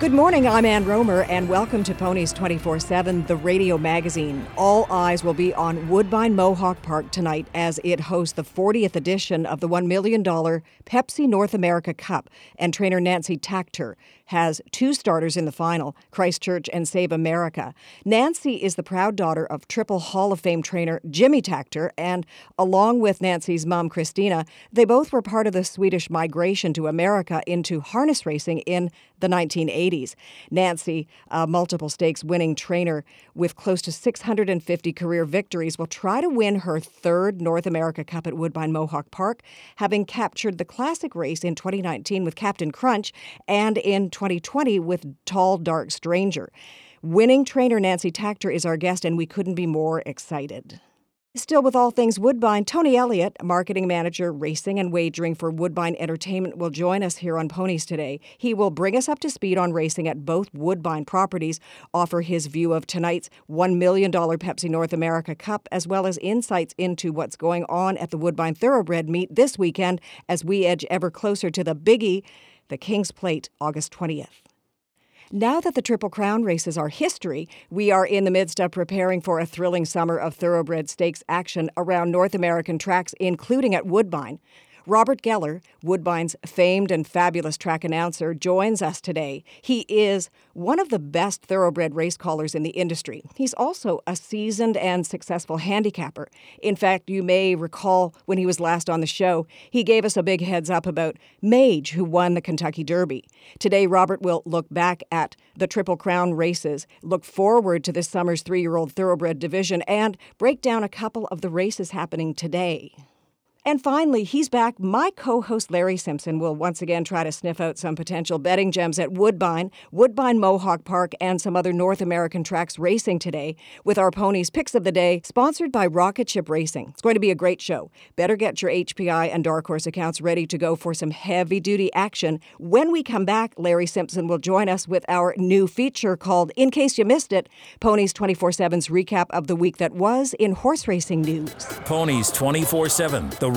Good morning, I'm Ann Romer, and welcome to Ponies 24 7, the radio magazine. All eyes will be on Woodbine Mohawk Park tonight as it hosts the 40th edition of the $1 million Pepsi North America Cup, and trainer Nancy Takter has two starters in the final Christchurch and Save America. Nancy is the proud daughter of Triple Hall of Fame trainer Jimmy Takter, and along with Nancy's mom, Christina, they both were part of the Swedish migration to America into harness racing in the 1980s. Nancy, a multiple stakes winning trainer with close to 650 career victories, will try to win her third North America Cup at Woodbine Mohawk Park, having captured the classic race in 2019 with Captain Crunch and in 2020 with Tall Dark Stranger. Winning trainer Nancy Takter is our guest, and we couldn't be more excited. Still with all things Woodbine, Tony Elliott, marketing manager, racing and wagering for Woodbine Entertainment, will join us here on Ponies today. He will bring us up to speed on racing at both Woodbine properties, offer his view of tonight's $1 million Pepsi North America Cup, as well as insights into what's going on at the Woodbine Thoroughbred meet this weekend as we edge ever closer to the biggie the King's Plate, August 20th. Now that the Triple Crown races are history, we are in the midst of preparing for a thrilling summer of thoroughbred stakes action around North American tracks, including at Woodbine. Robert Geller, Woodbine's famed and fabulous track announcer, joins us today. He is one of the best thoroughbred race callers in the industry. He's also a seasoned and successful handicapper. In fact, you may recall when he was last on the show, he gave us a big heads up about Mage, who won the Kentucky Derby. Today, Robert will look back at the Triple Crown races, look forward to this summer's three year old thoroughbred division, and break down a couple of the races happening today. And finally, he's back. My co host Larry Simpson will once again try to sniff out some potential betting gems at Woodbine, Woodbine Mohawk Park, and some other North American tracks racing today with our ponies picks of the day, sponsored by Rocket Ship Racing. It's going to be a great show. Better get your HPI and Dark Horse accounts ready to go for some heavy duty action. When we come back, Larry Simpson will join us with our new feature called In Case You Missed It Ponies 24 7's recap of the week that was in horse racing news. Ponies 24 7, the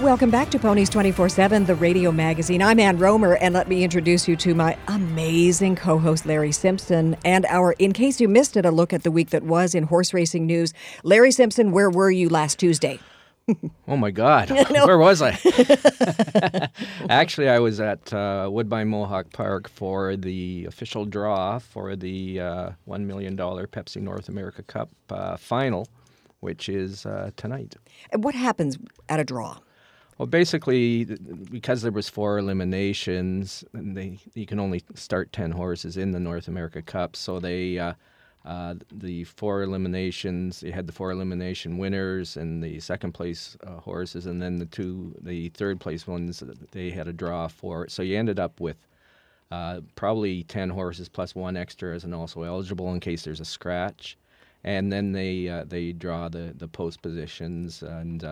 Welcome back to Ponies 24 7, the radio magazine. I'm Ann Romer, and let me introduce you to my amazing co host, Larry Simpson, and our In Case You Missed It, a look at the week that was in horse racing news. Larry Simpson, where were you last Tuesday? Oh my God, where was I? Actually, I was at uh, Woodbine Mohawk Park for the official draw for the uh, $1 million Pepsi North America Cup uh, final which is uh, tonight. And what happens at a draw? Well, basically, because there was four eliminations, they you can only start ten horses in the North America Cup. So they uh, uh, the four eliminations, you had the four elimination winners and the second place uh, horses, and then the two, the third place ones, they had a draw for. So you ended up with uh, probably 10 horses plus one extra as an also eligible in case there's a scratch. And then they uh, they draw the, the post positions, and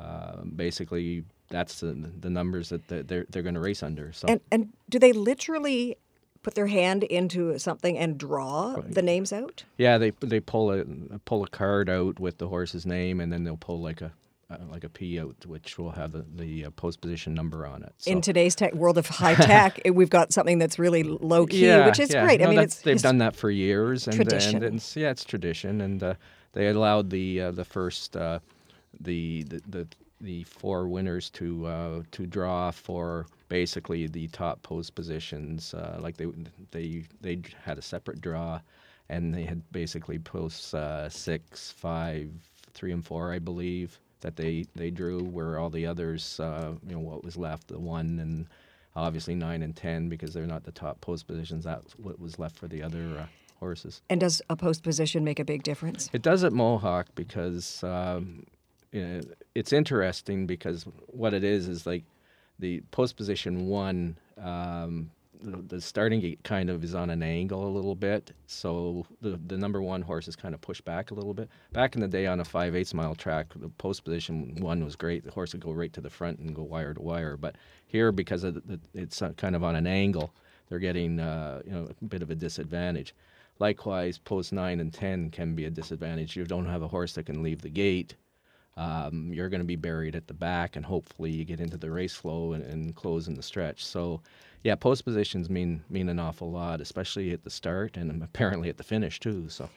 uh, uh, basically that's the, the numbers that they're, they're going to race under. So. And, and do they literally put their hand into something and draw the names out? Yeah, they they pull a pull a card out with the horse's name, and then they'll pull like a uh, like a P out, which will have the, the uh, post position number on it. So. In today's tech world of high tech, we've got something that's really low key, yeah, which is yeah. great. No, I mean, it's they've it's done that for years, and, tradition. and it's, yeah, it's tradition, and uh, they allowed the uh, the first uh, the, the the the four winners to uh, to draw for basically the top post positions. Uh, like they they they had a separate draw, and they had basically posts uh, six, five, three, and four, I believe, that they they drew. Where all the others, uh, you know, what was left, the one and obviously nine and ten because they're not the top post positions. That's what was left for the other. Uh, horses. And does a post position make a big difference? It does at Mohawk because um, it's interesting because what it is is like the post position one, um, the, the, starting gate kind of is on an angle a little bit, so the the number one horse is kind of pushed back a little bit. Back in the day on a five eighths mile track, the post position one was great. The horse would go right to the front and go wire to wire. But here, because of the, it's kind of on an angle, they're getting uh, you know a bit of a disadvantage. Likewise, post nine and ten can be a disadvantage. You don't have a horse that can leave the gate um, you're going to be buried at the back, and hopefully you get into the race flow and, and close in the stretch. So, yeah, post positions mean mean an awful lot, especially at the start and apparently at the finish too. So.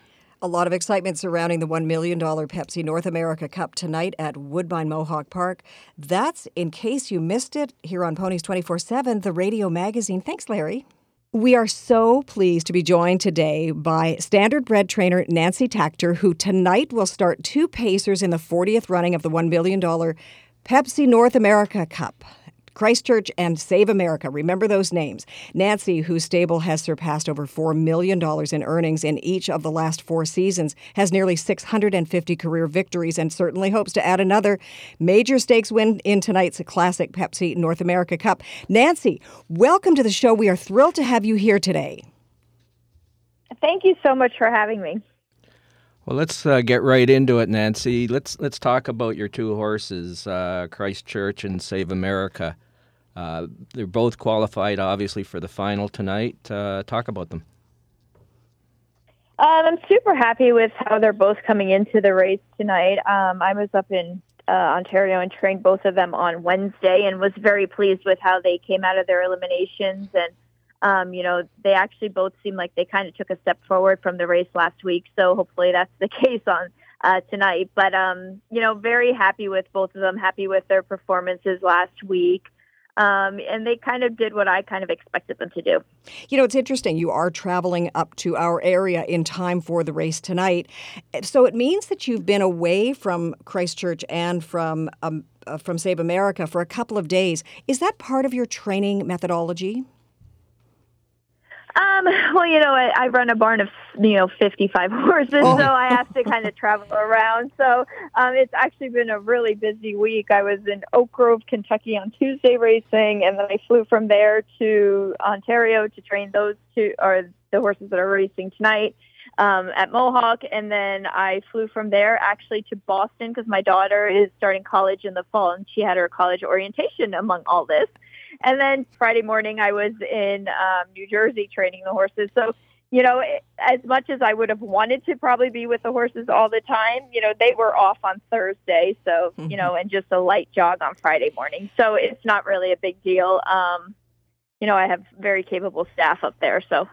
A lot of excitement surrounding the $1 million Pepsi North America Cup tonight at Woodbine Mohawk Park. That's in case you missed it here on Ponies 24 7, the radio magazine. Thanks, Larry. We are so pleased to be joined today by standardbred trainer Nancy Takter, who tonight will start two pacers in the 40th running of the $1 million Pepsi North America Cup. Christchurch and Save America. Remember those names. Nancy, whose stable has surpassed over $4 million in earnings in each of the last four seasons, has nearly 650 career victories and certainly hopes to add another major stakes win in tonight's classic Pepsi North America Cup. Nancy, welcome to the show. We are thrilled to have you here today. Thank you so much for having me. Well, let's uh, get right into it, Nancy. Let's let's talk about your two horses, uh, Christchurch and Save America. Uh, they're both qualified, obviously, for the final tonight. Uh, talk about them. Um, I'm super happy with how they're both coming into the race tonight. Um, I was up in uh, Ontario and trained both of them on Wednesday and was very pleased with how they came out of their eliminations. And, um, you know, they actually both seem like they kind of took a step forward from the race last week. So hopefully that's the case on uh, tonight. But, um, you know, very happy with both of them, happy with their performances last week. Um, and they kind of did what I kind of expected them to do. You know, it's interesting. You are traveling up to our area in time for the race tonight. So it means that you've been away from Christchurch and from um, uh, from Save America for a couple of days. Is that part of your training methodology? Um, well, you know, I, I run a barn of you know 55 horses, oh. so I have to kind of travel around. So um, it's actually been a really busy week. I was in Oak Grove, Kentucky on Tuesday racing, and then I flew from there to Ontario to train those two or the horses that are racing tonight um, at Mohawk, and then I flew from there actually to Boston because my daughter is starting college in the fall, and she had her college orientation among all this. And then Friday morning, I was in um, New Jersey training the horses. So, you know, as much as I would have wanted to probably be with the horses all the time, you know, they were off on Thursday. So, mm-hmm. you know, and just a light jog on Friday morning. So it's not really a big deal. Um, you know, I have very capable staff up there. So,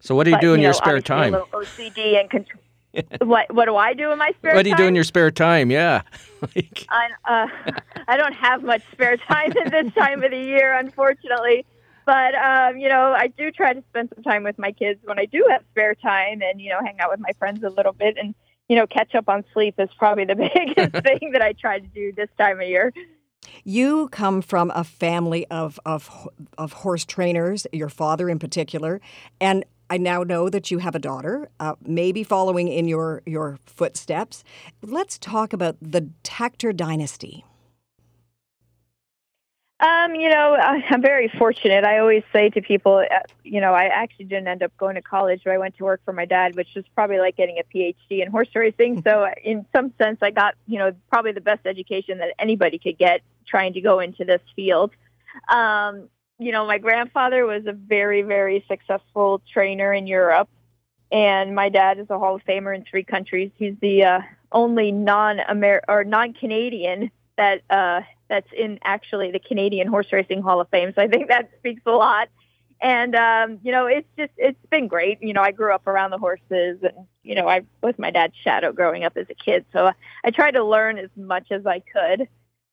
so what do you but, do in you your know, spare time? OCD and control what what do I do in my spare time? What do you time? do in your spare time? Yeah. I, uh, I don't have much spare time at this time of the year, unfortunately. But um, you know, I do try to spend some time with my kids when I do have spare time, and you know, hang out with my friends a little bit. And you know, catch up on sleep is probably the biggest thing that I try to do this time of year. You come from a family of, of, of horse trainers, your father in particular, and I now know that you have a daughter, uh, maybe following in your, your footsteps. Let's talk about the Takter dynasty. Um, you know, I'm very fortunate. I always say to people, uh, you know, I actually didn't end up going to college, but I went to work for my dad, which was probably like getting a PhD in horse racing. So, uh, in some sense, I got, you know, probably the best education that anybody could get trying to go into this field. Um, you know, my grandfather was a very, very successful trainer in Europe, and my dad is a Hall of Famer in three countries. He's the uh, only non-Amer or non-Canadian that uh, that's in actually the Canadian Horse Racing Hall of Fame. So I think that speaks a lot. And um, you know, it's just it's been great. You know, I grew up around the horses, and you know, I was my dad's shadow growing up as a kid. So I tried to learn as much as I could.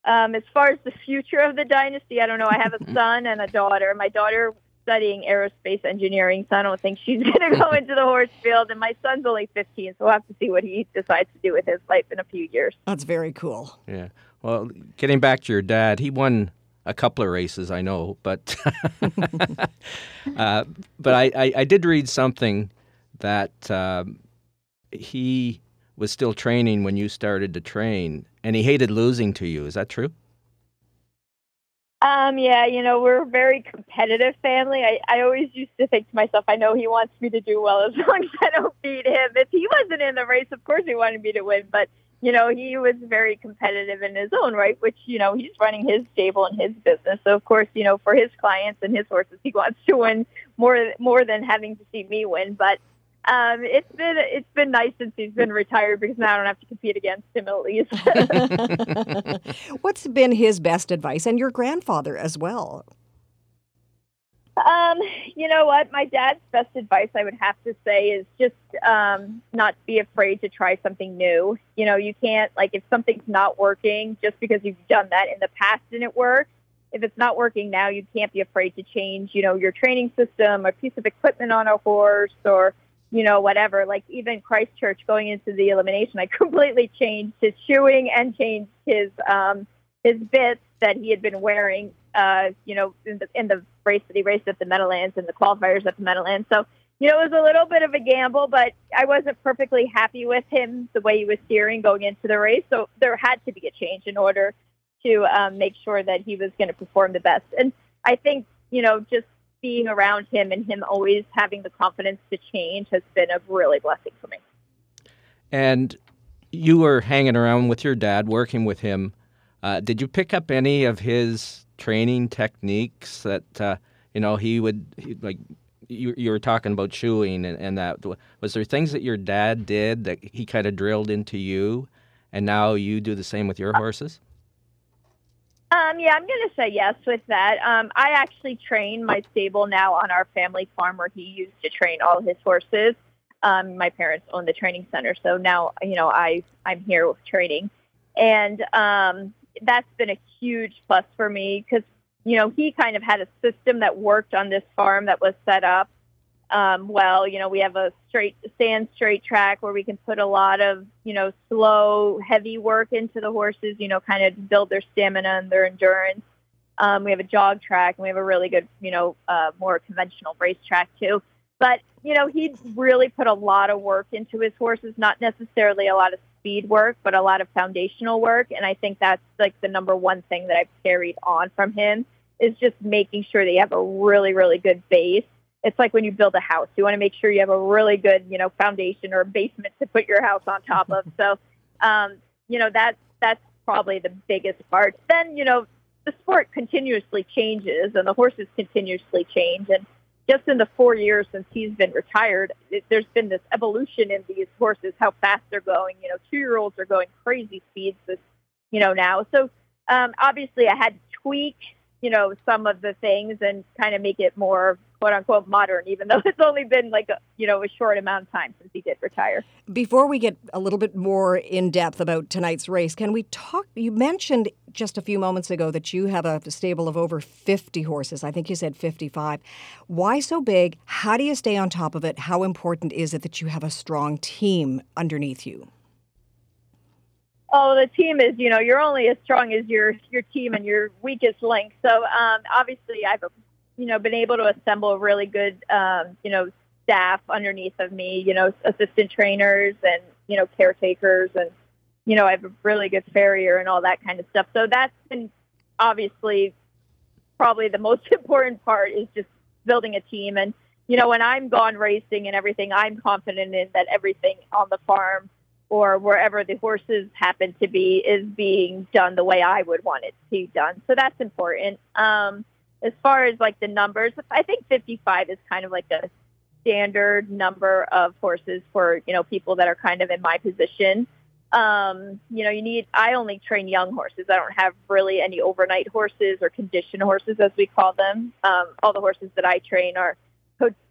Um, as far as the future of the dynasty, I don't know. I have a son and a daughter. My daughter studying aerospace engineering, so I don't think she's going to go into the horse field. And my son's only 15, so we'll have to see what he decides to do with his life in a few years. That's very cool. Yeah. Well, getting back to your dad, he won a couple of races, I know, but uh, but I, I, I, did read something that uh, he was still training when you started to train, and he hated losing to you. Is that true? Um, yeah, you know, we're a very competitive family. I, I always used to think to myself, I know he wants me to do well as long as I don't beat him. If he wasn't in the race, of course he wanted me to win, but you know, he was very competitive in his own right, which, you know, he's running his stable and his business. So of course, you know, for his clients and his horses, he wants to win more more than having to see me win. But um, it's been it's been nice since he's been retired because now I don't have to compete against him at least. What's been his best advice, and your grandfather as well? Um, you know what? My dad's best advice I would have to say is just um, not be afraid to try something new. You know, you can't like if something's not working just because you've done that in the past and it worked. If it's not working now, you can't be afraid to change. You know, your training system, a piece of equipment on a horse, or you know whatever. Like even Christchurch going into the elimination, I completely changed his shoeing and changed his um, his bits that he had been wearing uh, you know, in the, in the race that he raced at the Meadowlands and the qualifiers at the Meadowlands. So, you know, it was a little bit of a gamble, but I wasn't perfectly happy with him the way he was steering going into the race. So there had to be a change in order to um, make sure that he was going to perform the best. And I think, you know, just being around him and him always having the confidence to change has been a really blessing for me. And you were hanging around with your dad, working with him. Uh, did you pick up any of his training techniques that uh, you know he would he, like you, you were talking about shoeing and, and that was there things that your dad did that he kind of drilled into you and now you do the same with your horses um, yeah, I'm going to say yes with that. Um, I actually train my stable now on our family farm where he used to train all his horses. Um, my parents own the training center, so now you know I I'm here with training, and um, that's been a huge plus for me because you know he kind of had a system that worked on this farm that was set up um, well. You know we have a straight sand straight track where we can put a lot of you know slow heavy work into the horses. You know kind of build their stamina and their endurance. Um, we have a jog track and we have a really good you know uh, more conventional racetrack too. But you know he really put a lot of work into his horses, not necessarily a lot of speed work, but a lot of foundational work. And I think that's like the number one thing that I've carried on from him is just making sure that you have a really, really good base. It's like when you build a house, you want to make sure you have a really good, you know, foundation or a basement to put your house on top of. So, um, you know, that's, that's probably the biggest part. Then, you know, the sport continuously changes and the horses continuously change. And just in the four years since he's been retired, it, there's been this evolution in these horses, how fast they're going. You know, two year olds are going crazy speeds this, you know, now. So um, obviously I had to tweak, you know, some of the things and kind of make it more quote unquote modern, even though it's only been like a, you know a short amount of time since he did retire. Before we get a little bit more in depth about tonight's race, can we talk? You mentioned just a few moments ago that you have a stable of over 50 horses. I think you said 55. Why so big? How do you stay on top of it? How important is it that you have a strong team underneath you? Oh, the team is, you know, you're only as strong as your your team and your weakest link. So um, obviously, I've, you know, been able to assemble a really good, um, you know, staff underneath of me. You know, assistant trainers and you know caretakers, and you know, I have a really good farrier and all that kind of stuff. So that's been obviously probably the most important part is just building a team. And you know, when I'm gone racing and everything, I'm confident in that everything on the farm or wherever the horses happen to be is being done the way I would want it to be done. So that's important. Um, as far as like the numbers, I think 55 is kind of like a standard number of horses for you know people that are kind of in my position. Um, you know, you need. I only train young horses. I don't have really any overnight horses or condition horses, as we call them. Um, all the horses that I train are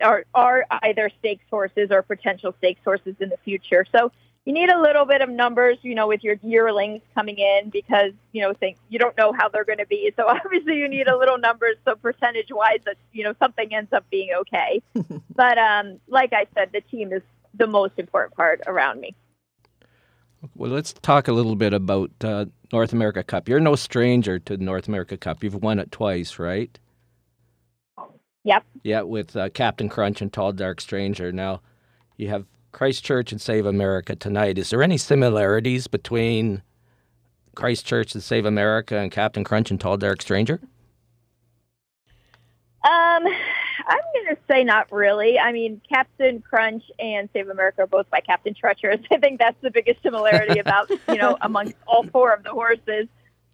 are are either stakes horses or potential stakes horses in the future. So you need a little bit of numbers, you know, with your yearlings coming in because, you know, think you don't know how they're going to be. So obviously you need a little numbers so percentage wise that, you know, something ends up being okay. but um, like I said, the team is the most important part around me. Well, let's talk a little bit about uh, North America Cup. You're no stranger to the North America Cup. You've won it twice, right? Yep. Yeah, with uh, Captain Crunch and Tall Dark Stranger. Now, you have Christchurch and Save America tonight. Is there any similarities between Christchurch and Save America and Captain Crunch and Tall Dark Stranger? Um, I'm going to say not really. I mean, Captain Crunch and Save America are both by Captain Treacherous. I think that's the biggest similarity about, you know, amongst all four of the horses.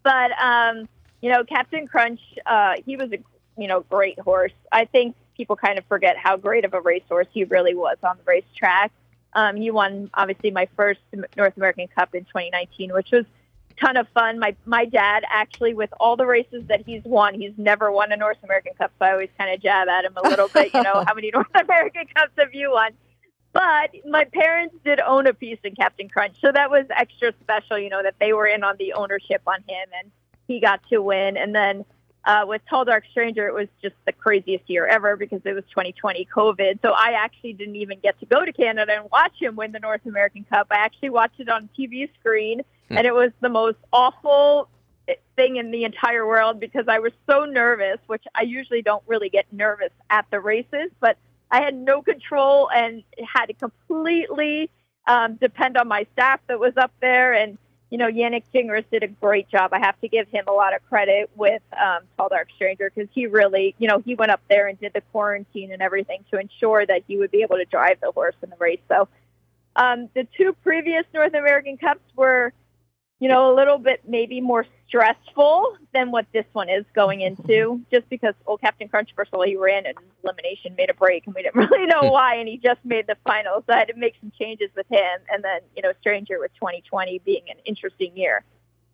But, um, you know, Captain Crunch, uh, he was a, you know, great horse. I think people kind of forget how great of a racehorse he really was on the racetrack. Um, he won obviously my first North American Cup in 2019, which was a ton of fun. My my dad actually, with all the races that he's won, he's never won a North American Cup. So I always kind of jab at him a little bit. You know, how many North American Cups have you won? But my parents did own a piece in Captain Crunch, so that was extra special. You know that they were in on the ownership on him, and he got to win. And then uh, with Tall Dark Stranger, it was just the craziest year ever because it was 2020 COVID. So I actually didn't even get to go to Canada and watch him win the North American Cup. I actually watched it on TV screen, hmm. and it was the most awful thing in the entire world because I was so nervous, which I usually don't really get nervous at the races, but I had no control and had to completely um, depend on my staff that was up there and you know, Yannick Gingras did a great job. I have to give him a lot of credit with um, Tall Dark Stranger because he really, you know, he went up there and did the quarantine and everything to ensure that he would be able to drive the horse in the race. So um, the two previous North American Cups were you know, a little bit maybe more stressful than what this one is going into, just because old Captain Crunch, first of all, he ran in elimination, made a break, and we didn't really know hmm. why, and he just made the final, so I had to make some changes with him. And then, you know, Stranger with 2020 being an interesting year.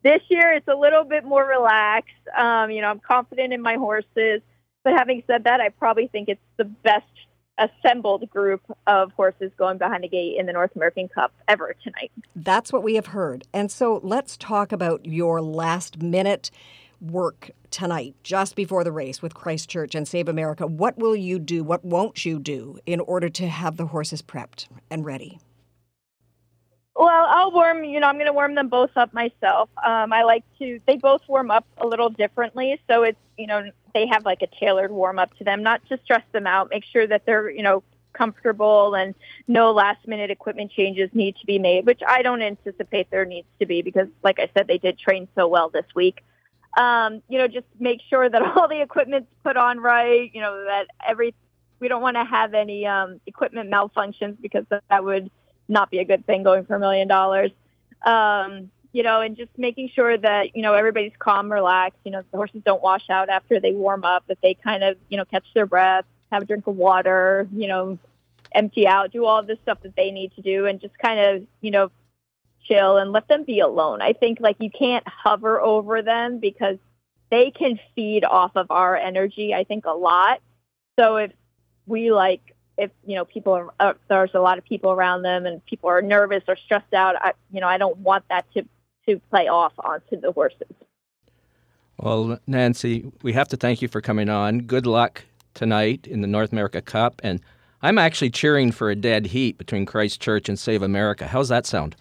This year, it's a little bit more relaxed. Um, you know, I'm confident in my horses, but having said that, I probably think it's the best assembled group of horses going behind the gate in the North American Cup ever tonight. That's what we have heard. And so let's talk about your last minute work tonight, just before the race with Christchurch and Save America. What will you do? What won't you do in order to have the horses prepped and ready? Well, I'll warm, you know, I'm going to warm them both up myself. Um, I like to, they both warm up a little differently. So it's, you know, they have like a tailored warm up to them, not to stress them out, make sure that they're, you know, comfortable and no last minute equipment changes need to be made, which I don't anticipate there needs to be because, like I said, they did train so well this week. Um, you know, just make sure that all the equipment's put on right, you know, that every, we don't want to have any um, equipment malfunctions because that would, not be a good thing going for a million dollars. Um, you know, and just making sure that, you know, everybody's calm, relaxed, you know, the horses don't wash out after they warm up, that they kind of, you know, catch their breath, have a drink of water, you know, empty out, do all the stuff that they need to do and just kind of, you know, chill and let them be alone. I think like you can't hover over them because they can feed off of our energy, I think a lot. So if we like if you know people are uh, there's a lot of people around them and people are nervous or stressed out I, you know i don't want that to to play off onto the horses. Well nancy we have to thank you for coming on. Good luck tonight in the north america cup. And i'm actually cheering for a dead heat between christchurch and save america. How's that sound?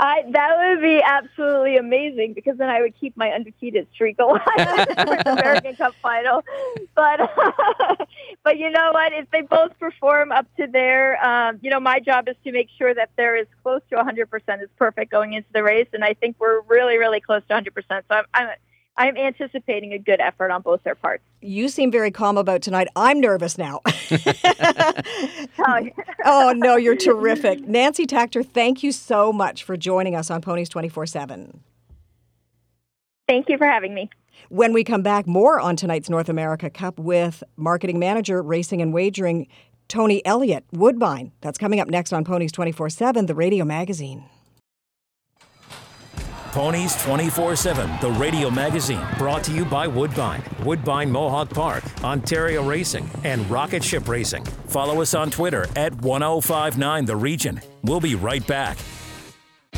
I that would be absolutely amazing because then I would keep my undefeated streak alive in the American Cup final. But but you know what? If they both perform up to their, um, you know, my job is to make sure that they're as close to 100% as perfect going into the race, and I think we're really really close to 100%. So I'm, I'm I'm anticipating a good effort on both their parts. You seem very calm about tonight. I'm nervous now. oh, oh, no, you're terrific. Nancy Takter, thank you so much for joining us on Ponies 24 7. Thank you for having me. When we come back, more on tonight's North America Cup with marketing manager, racing and wagering, Tony Elliott, Woodbine. That's coming up next on Ponies 24 7, the radio magazine. Ponies 24 7, the radio magazine, brought to you by Woodbine, Woodbine Mohawk Park, Ontario Racing, and Rocket Ship Racing. Follow us on Twitter at 1059 The Region. We'll be right back.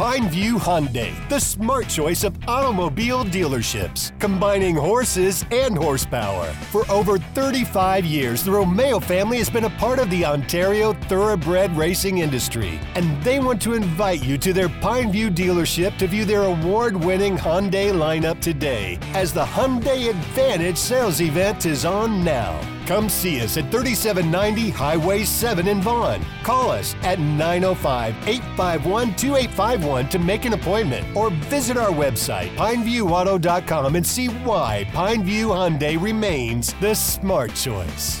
Pineview Hyundai, the smart choice of automobile dealerships, combining horses and horsepower. For over 35 years, the Romeo family has been a part of the Ontario thoroughbred racing industry, and they want to invite you to their Pineview dealership to view their award winning Hyundai lineup today, as the Hyundai Advantage sales event is on now. Come see us at 3790 Highway 7 in Vaughan. Call us at 905 851 2851 to make an appointment or visit our website, pineviewauto.com, and see why Pineview Hyundai remains the smart choice.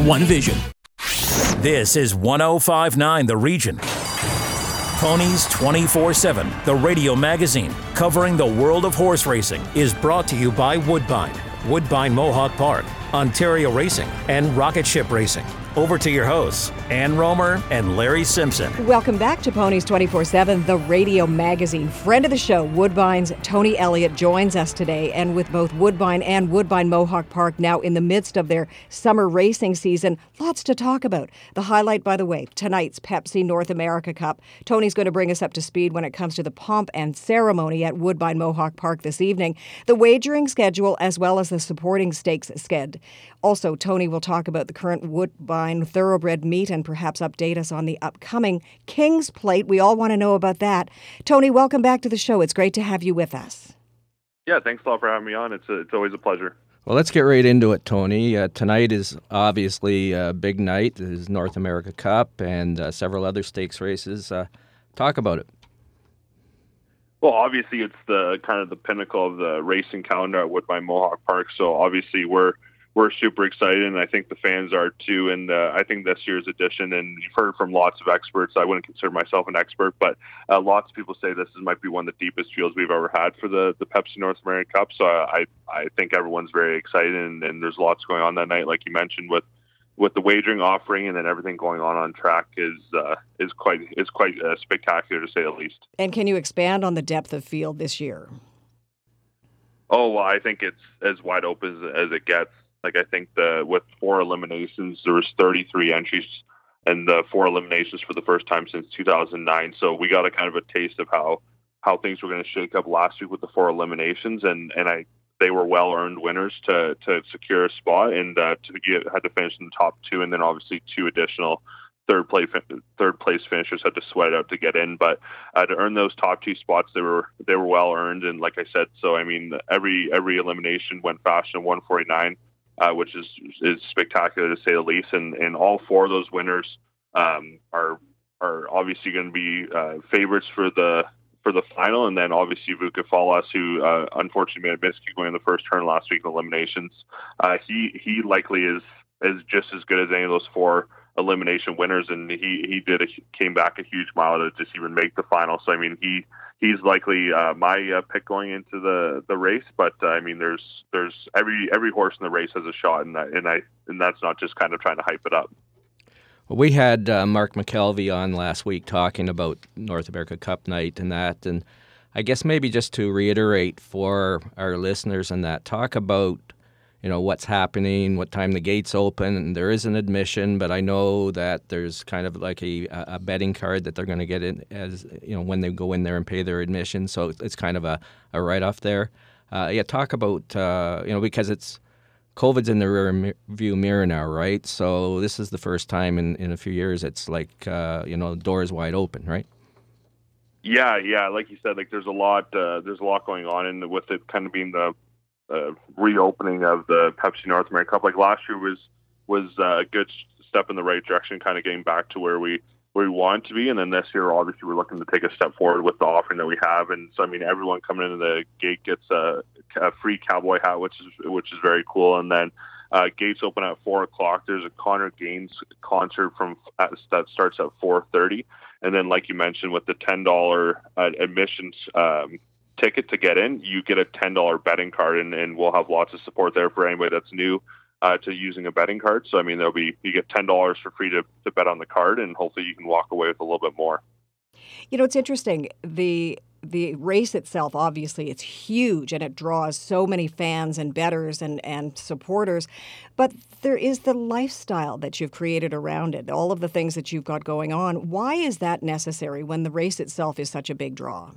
one vision. This is 1059 The Region. Ponies 24 7, the radio magazine covering the world of horse racing, is brought to you by Woodbine, Woodbine Mohawk Park, Ontario Racing, and Rocket Ship Racing. Over to your hosts, Ann Romer and Larry Simpson. Welcome back to Ponies 24 7, the radio magazine. Friend of the show, Woodbine's Tony Elliott joins us today. And with both Woodbine and Woodbine Mohawk Park now in the midst of their summer racing season, lots to talk about. The highlight, by the way, tonight's Pepsi North America Cup. Tony's going to bring us up to speed when it comes to the pomp and ceremony at Woodbine Mohawk Park this evening, the wagering schedule, as well as the supporting stakes sked. Also, Tony will talk about the current Woodbine Thoroughbred meet and perhaps update us on the upcoming King's Plate. We all want to know about that. Tony, welcome back to the show. It's great to have you with us. Yeah, thanks a lot for having me on. It's a, it's always a pleasure. Well, let's get right into it, Tony. Uh, tonight is obviously a big night. There's North America Cup and uh, several other stakes races. Uh, talk about it. Well, obviously, it's the kind of the pinnacle of the racing calendar at Woodbine Mohawk Park. So obviously, we're we're super excited, and I think the fans are too. And uh, I think this year's edition, and you've heard from lots of experts. I wouldn't consider myself an expert, but uh, lots of people say this is, might be one of the deepest fields we've ever had for the the Pepsi North American Cup. So I I think everyone's very excited, and, and there's lots going on that night, like you mentioned with with the wagering offering and then everything going on on track is uh, is quite is quite uh, spectacular to say the least. And can you expand on the depth of field this year? Oh well, I think it's as wide open as, as it gets. Like I think the with four eliminations, there was 33 entries, and the four eliminations for the first time since 2009. So we got a kind of a taste of how how things were going to shake up last week with the four eliminations, and and I they were well earned winners to to secure a spot and uh, to get had to finish in the top two, and then obviously two additional third place third place finishers had to sweat out to get in. But uh, to earn those top two spots, they were they were well earned, and like I said, so I mean every every elimination went fast in 149 uh, which is is spectacular to say the least. And and all four of those winners um, are are obviously going to be uh, favorites for the for the final, and then obviously Vuka Falas, who uh, unfortunately made a miscue going in the first turn last week in eliminations. Uh, he he likely is is just as good as any of those four elimination winners, and he he did a, came back a huge mile to just even make the final. So I mean he he's likely uh, my uh, pick going into the the race. But uh, I mean there's there's every every horse in the race has a shot, and that, and I and that's not just kind of trying to hype it up. We had uh, Mark McKelvey on last week talking about North America Cup night and that, and I guess maybe just to reiterate for our listeners and that, talk about you know what's happening, what time the gates open. And there is an admission, but I know that there's kind of like a, a betting card that they're going to get in as you know when they go in there and pay their admission. So it's kind of a, a write off there. Uh, yeah, talk about uh, you know because it's COVID's in the rear view mirror now, right? So this is the first time in, in a few years it's like uh, you know doors wide open, right? Yeah, yeah. Like you said, like there's a lot uh, there's a lot going on, and with it kind of being the uh, reopening of the Pepsi North American Cup. Like last year was was uh, a good step in the right direction, kind of getting back to where we where we want to be. And then this year, obviously, we're looking to take a step forward with the offering that we have. And so, I mean, everyone coming into the gate gets a, a free cowboy hat, which is which is very cool. And then uh, gates open at four o'clock. There's a Connor Gaines concert from at, that starts at four thirty. And then, like you mentioned, with the ten dollar uh, admissions um, ticket to get in, you get a ten dollar betting card, and, and we'll have lots of support there for anybody that's new uh, to using a betting card. So I mean, there'll be you get ten dollars for free to, to bet on the card, and hopefully you can walk away with a little bit more. You know, it's interesting the the race itself obviously it's huge and it draws so many fans and betters and, and supporters but there is the lifestyle that you've created around it all of the things that you've got going on why is that necessary when the race itself is such a big draw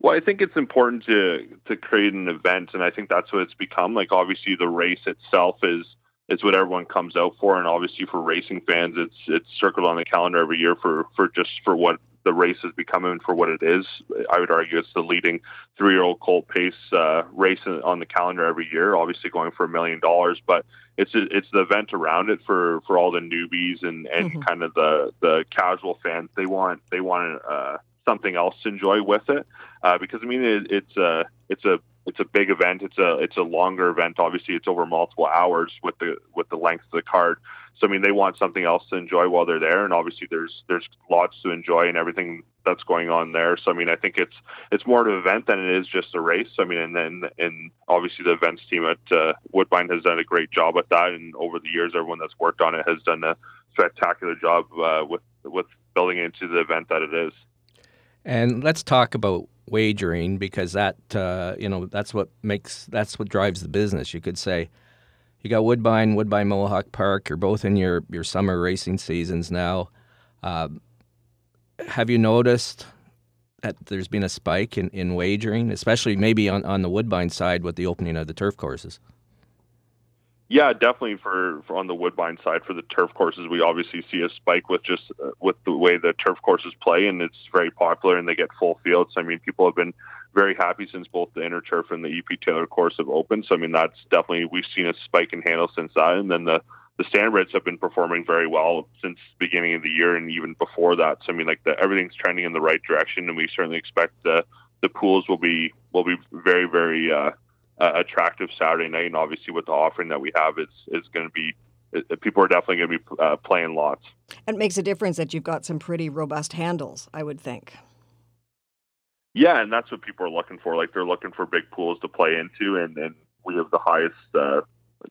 well, I think it's important to to create an event, and I think that's what it's become. Like obviously, the race itself is is what everyone comes out for, and obviously for racing fans, it's it's circled on the calendar every year for for just for what the race has become and for what it is. I would argue it's the leading three-year-old colt pace uh, race on the calendar every year. Obviously, going for a million dollars, but it's it's the event around it for for all the newbies and and mm-hmm. kind of the the casual fans. They want they want uh, something else to enjoy with it. Uh, because I mean, it, it's a it's a it's a big event. It's a it's a longer event. Obviously, it's over multiple hours with the with the length of the card. So I mean, they want something else to enjoy while they're there, and obviously there's there's lots to enjoy and everything that's going on there. So I mean, I think it's it's more of an event than it is just a race. I mean, and then and obviously the events team at uh, Woodbine has done a great job at that, and over the years, everyone that's worked on it has done a spectacular job uh, with with building into the event that it is. And let's talk about wagering because that uh, you know that's what makes that's what drives the business. You could say you got Woodbine, Woodbine Mohawk Park. You're both in your your summer racing seasons now. Uh, have you noticed that there's been a spike in, in wagering, especially maybe on, on the Woodbine side with the opening of the turf courses? Yeah, definitely for, for, on the Woodbine side for the turf courses, we obviously see a spike with just uh, with the way the turf courses play, and it's very popular, and they get full fields. I mean, people have been very happy since both the inner turf and the EP Taylor course have opened. So I mean, that's definitely we've seen a spike in handle since that, and then the the standardbreds have been performing very well since the beginning of the year and even before that. So I mean, like the, everything's trending in the right direction, and we certainly expect the the pools will be will be very very uh, uh, attractive Saturday night, and obviously with the offering that we have, it's it's going to be people are definitely going to be uh, playing lots. It makes a difference that you've got some pretty robust handles, I would think. Yeah, and that's what people are looking for. Like they're looking for big pools to play into, and, and we have the highest uh,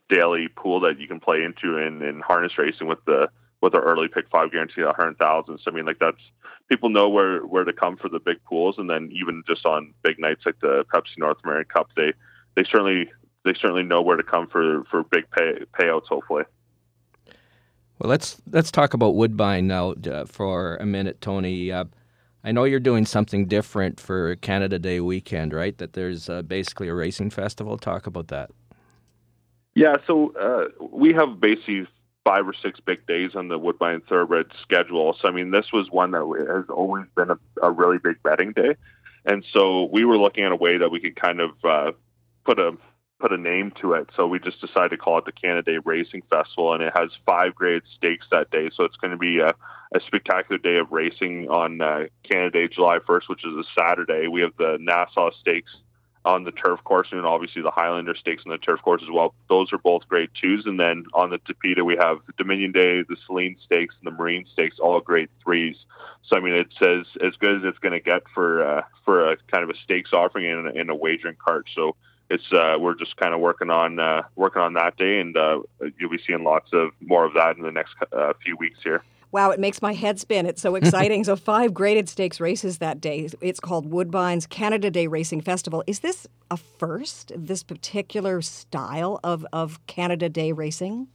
daily pool that you can play into in, in harness racing with the with our early pick five guarantee at 100,000. So I mean, like that's people know where where to come for the big pools, and then even just on big nights like the Pepsi North American Cup, they they certainly they certainly know where to come for for big pay, payouts. Hopefully. Well, let's let's talk about Woodbine now uh, for a minute, Tony. Uh, I know you're doing something different for Canada Day weekend, right? That there's uh, basically a racing festival. Talk about that. Yeah, so uh, we have basically five or six big days on the Woodbine Thoroughbred schedule. So I mean, this was one that has always been a, a really big betting day, and so we were looking at a way that we could kind of uh, put a put a name to it. So we just decided to call it the Canada Day Racing Festival, and it has five grade stakes that day. So it's going to be a, a spectacular day of racing on uh, Canada Day, July 1st, which is a Saturday. We have the Nassau Stakes on the turf course, and obviously the Highlander Stakes on the turf course as well. Those are both grade twos, and then on the Tapeta we have the Dominion Day, the Saline Stakes, and the Marine Stakes, all grade threes. So I mean, it's as as good as it's going to get for uh, for a kind of a stakes offering in in a wagering cart. So it's uh, we're just kind of working on uh, working on that day, and uh, you'll be seeing lots of more of that in the next uh, few weeks here. Wow, it makes my head spin. It's so exciting. so, five graded stakes races that day. It's called Woodbine's Canada Day Racing Festival. Is this a first, this particular style of, of Canada Day racing?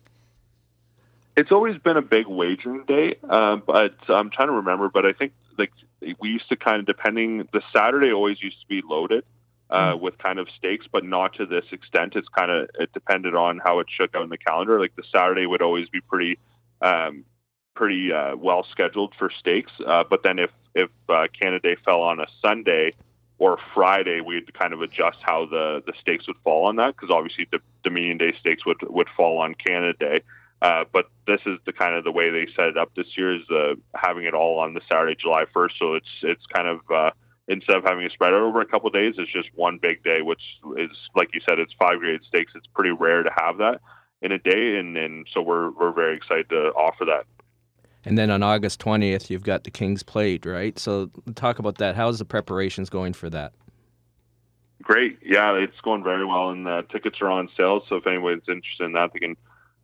It's always been a big wagering day, uh, but I'm trying to remember. But I think like we used to kind of depending. The Saturday always used to be loaded uh, mm. with kind of stakes, but not to this extent. It's kind of it depended on how it shook out in the calendar. Like the Saturday would always be pretty um, pretty uh, well scheduled for stakes. Uh, but then if if uh, Canada Day fell on a Sunday or Friday, we'd kind of adjust how the the stakes would fall on that because obviously the Dominion Day stakes would would fall on Canada Day. Uh, but this is the kind of the way they set it up this year is uh, having it all on the Saturday, July 1st. So it's it's kind of uh, instead of having it spread out over a couple of days, it's just one big day, which is like you said, it's five grade stakes. It's pretty rare to have that in a day, and and so we're we're very excited to offer that. And then on August 20th, you've got the King's Plate, right? So talk about that. How's the preparations going for that? Great. Yeah, it's going very well, and uh, tickets are on sale. So if anyone's interested in that, they can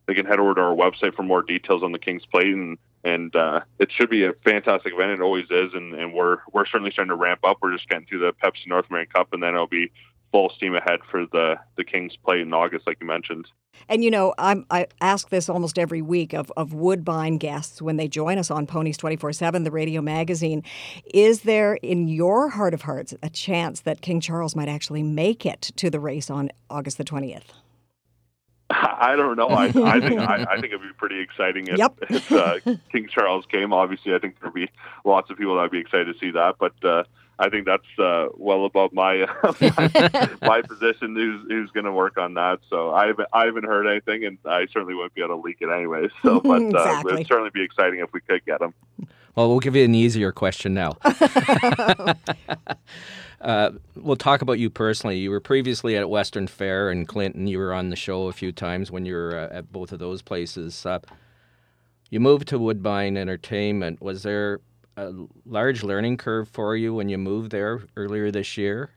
they can head over to our website for more details on the King's Plate, and and uh, it should be a fantastic event. It always is, and, and we're we're certainly starting to ramp up. We're just getting through the Pepsi North American Cup, and then it'll be full steam ahead for the the King's Plate in August, like you mentioned. And you know, I'm, I ask this almost every week of, of Woodbine guests when they join us on Ponies 24 7, the radio magazine. Is there, in your heart of hearts, a chance that King Charles might actually make it to the race on August the 20th? I don't know. I, I think I, I, think it'd be pretty exciting if, yep. if uh, King Charles came. Obviously, I think there'd be lots of people that'd be excited to see that. But uh, I think that's uh, well above my my, my, position. Who's who's going to work on that? So I haven't I haven't heard anything, and I certainly wouldn't be able to leak it anyway. So, but uh, exactly. it'd certainly be exciting if we could get him. Well, we'll give you an easier question now. Uh, we'll talk about you personally. You were previously at Western Fair in Clinton. You were on the show a few times when you were uh, at both of those places. Uh, you moved to Woodbine Entertainment. Was there a large learning curve for you when you moved there earlier this year?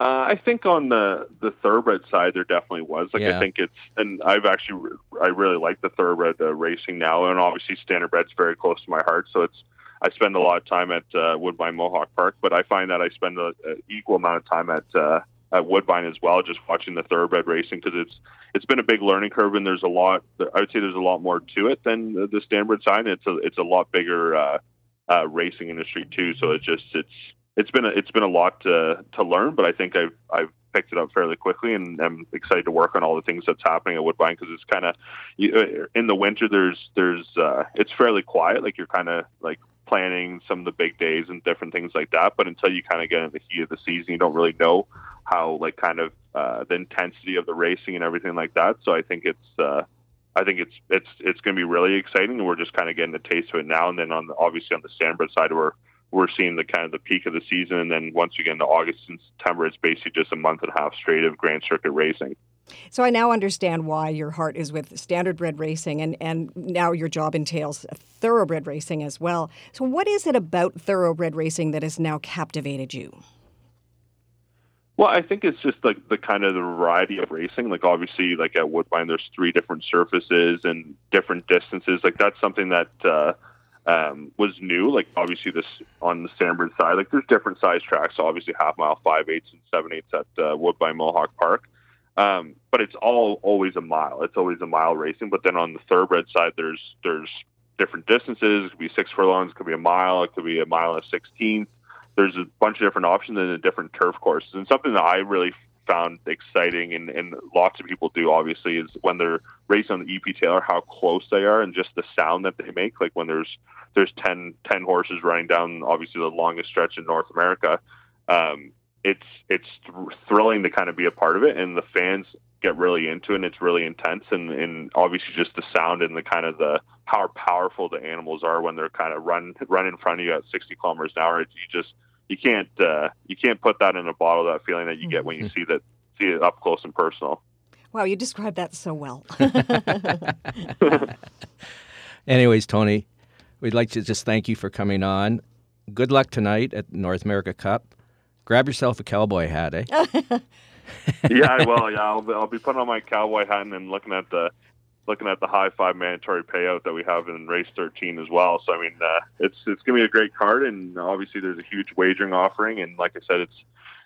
Uh, I think on the the thoroughbred side, there definitely was. Like yeah. I think it's, and I've actually I really like the thoroughbred uh, racing now, and obviously standardbred's very close to my heart. So it's I spend a lot of time at uh, Woodbine Mohawk Park, but I find that I spend an equal amount of time at uh, at Woodbine as well, just watching the thoroughbred racing because it's it's been a big learning curve, and there's a lot. I would say there's a lot more to it than the standard side. It's a it's a lot bigger uh, uh, racing industry too. So it's just it's it's been a, it's been a lot to to learn, but I think I've I've picked it up fairly quickly, and I'm excited to work on all the things that's happening at Woodbine because it's kind of uh, in the winter. There's there's uh, it's fairly quiet. Like you're kind of like planning some of the big days and different things like that. But until you kind of get in the heat of the season, you don't really know how like kind of uh, the intensity of the racing and everything like that. So I think it's uh, I think it's it's it's going to be really exciting, and we're just kind of getting a taste of it now. And then on the, obviously on the standardbred side, we're we're seeing the kind of the peak of the season, and then once you get into August and September, it's basically just a month and a half straight of Grand Circuit racing. So I now understand why your heart is with standardbred racing, and, and now your job entails thoroughbred racing as well. So what is it about thoroughbred racing that has now captivated you? Well, I think it's just like the kind of the variety of racing. Like obviously, like at Woodbine, there's three different surfaces and different distances. Like that's something that uh, um, was new. Like obviously, this on the standard side, like there's different size tracks. So obviously, half mile, five eighths, and seven eighths at uh, Woodbine Mohawk Park. Um, but it's all always a mile. It's always a mile racing. But then on the thoroughbred side, there's there's different distances. It could be six furlongs. It could be a mile. It could be a mile and a sixteenth there's a bunch of different options and the different turf courses. And something that I really found exciting and, and lots of people do obviously is when they're racing on the EP Taylor, how close they are and just the sound that they make. Like when there's there's 10, 10 horses running down obviously the longest stretch in North America. Um, it's it's th- thrilling to kind of be a part of it, and the fans get really into it. and It's really intense, and and obviously just the sound and the kind of the how powerful the animals are when they're kind of run run in front of you at 60 kilometers an hour. It's, you just you can't uh, you can't put that in a bottle. That feeling that you get when you see that see it up close and personal. Wow, you described that so well. Anyways, Tony, we'd like to just thank you for coming on. Good luck tonight at North America Cup. Grab yourself a cowboy hat, eh? yeah, I will. Yeah, I'll be, I'll be putting on my cowboy hat and looking at the looking at the high five mandatory payout that we have in race 13 as well. So I mean, uh, it's it's gonna be a great card, and obviously there's a huge wagering offering, and like I said, it's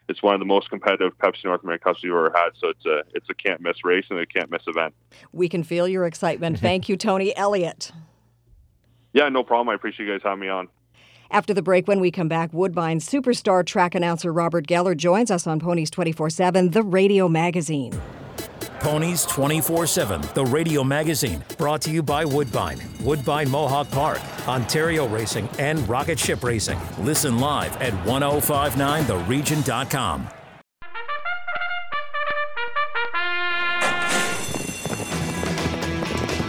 it's one of the most competitive Pepsi North American Cups we've ever had. So it's a it's a can't miss race and a can't miss event. We can feel your excitement. Thank you, Tony Elliott. Yeah, no problem. I appreciate you guys having me on. After the break, when we come back, Woodbine superstar track announcer Robert Geller joins us on Ponies 24 7, the radio magazine. Ponies 24 7, the radio magazine, brought to you by Woodbine, Woodbine Mohawk Park, Ontario Racing, and Rocket Ship Racing. Listen live at 1059theregion.com.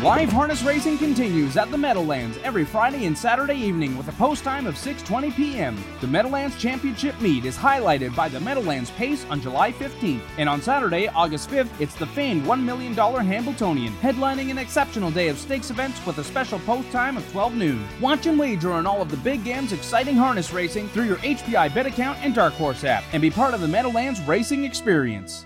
Live harness racing continues at the Meadowlands every Friday and Saturday evening with a post time of 6:20 p.m. The Meadowlands Championship meet is highlighted by the Meadowlands Pace on July 15th, and on Saturday, August 5th, it's the famed $1 million Hambletonian, headlining an exceptional day of stakes events with a special post time of 12 noon. Watch and wager on all of the Big M's exciting harness racing through your HPI Bet account and Dark Horse app, and be part of the Meadowlands racing experience.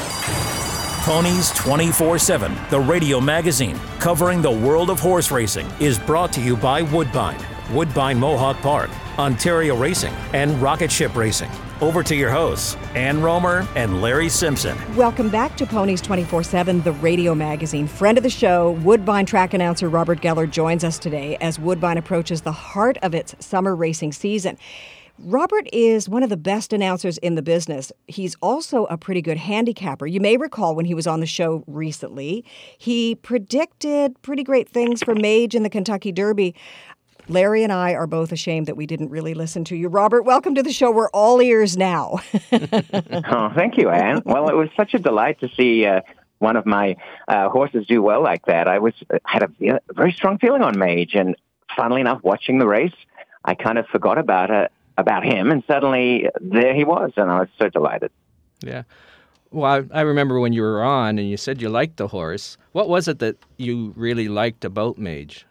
Ponies 24 7, the radio magazine covering the world of horse racing, is brought to you by Woodbine, Woodbine Mohawk Park, Ontario Racing, and Rocket Ship Racing. Over to your hosts, Ann Romer and Larry Simpson. Welcome back to Ponies 24 7, the radio magazine. Friend of the show, Woodbine track announcer Robert Geller joins us today as Woodbine approaches the heart of its summer racing season. Robert is one of the best announcers in the business. He's also a pretty good handicapper. You may recall when he was on the show recently, he predicted pretty great things for Mage in the Kentucky Derby. Larry and I are both ashamed that we didn't really listen to you. Robert, welcome to the show. We're all ears now. oh, thank you, Anne. Well, it was such a delight to see uh, one of my uh, horses do well like that. I was had a very strong feeling on Mage, and funnily enough, watching the race, I kind of forgot about it about him, and suddenly there he was, and I was so delighted. Yeah. Well, I, I remember when you were on and you said you liked the horse. What was it that you really liked about Mage?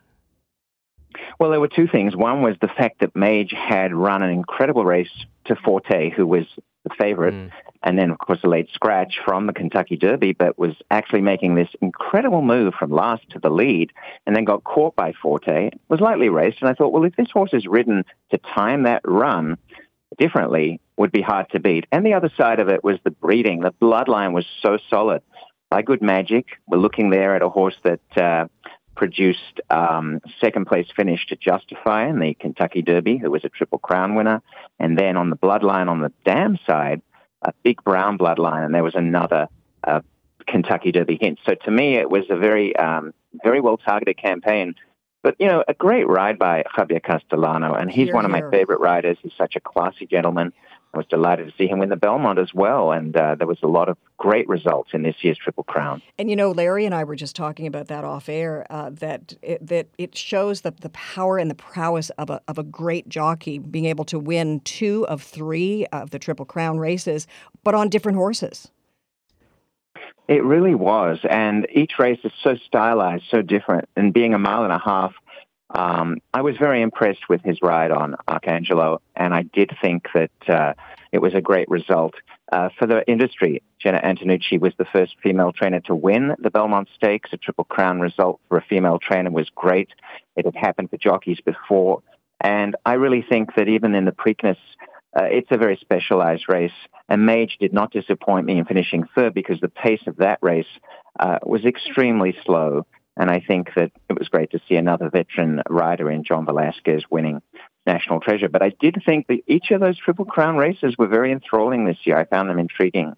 Well, there were two things. One was the fact that Mage had run an incredible race to Forte, who was the favorite, mm. And then, of course, a late scratch from the Kentucky Derby, but was actually making this incredible move from last to the lead, and then got caught by Forte, was lightly raced, and I thought, well, if this horse is ridden to time that run differently, would be hard to beat. And the other side of it was the breeding. The bloodline was so solid. By Good Magic, we're looking there at a horse that uh, produced um, second place finish to Justify in the Kentucky Derby, who was a Triple Crown winner. And then on the bloodline on the dam side, a Big Brown bloodline, and there was another uh, Kentucky Derby hint. So to me, it was a very, um, very well targeted campaign. But, you know, a great ride by Javier Castellano, and he's here, one of my favorite riders. He's such a classy gentleman. I was delighted to see him win the Belmont as well, and uh, there was a lot of great results in this year's Triple Crown. And you know, Larry and I were just talking about that off air. Uh, that it, that it shows the the power and the prowess of a of a great jockey being able to win two of three of the Triple Crown races, but on different horses. It really was, and each race is so stylized, so different. And being a mile and a half um, I was very impressed with his ride on Arcangelo, and I did think that uh, it was a great result uh, for the industry. Jena Antonucci was the first female trainer to win the Belmont Stakes. A Triple Crown result for a female trainer was great. It had happened for jockeys before, and I really think that even in the Preakness uh, it's a very specialized race. And Mage did not disappoint me in finishing third because the pace of that race uh, was extremely slow. And I think that it was great to see another veteran rider in John Velazquez winning National Treasure. But I did think that each of those Triple Crown races were very enthralling this year. I found them intriguing.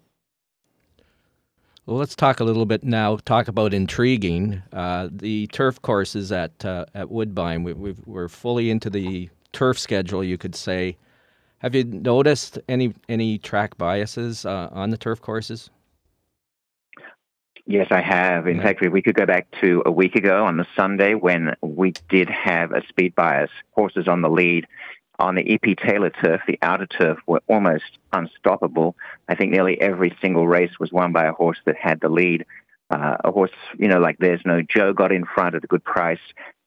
Well, let's talk a little bit now. Talk about intriguing. Uh, the turf courses at uh, at Woodbine. We, we're fully into the turf schedule, you could say. Have you noticed any any track biases uh, on the turf courses? Yes, I have. In yeah. fact, we could go back to a week ago on the Sunday when we did have a speed bias. Horses on the lead on the EP Taylor turf, the outer turf, were almost unstoppable. I think nearly every single race was won by a horse that had the lead. Uh, a horse, you know, like There's No Joe got in front at a good price.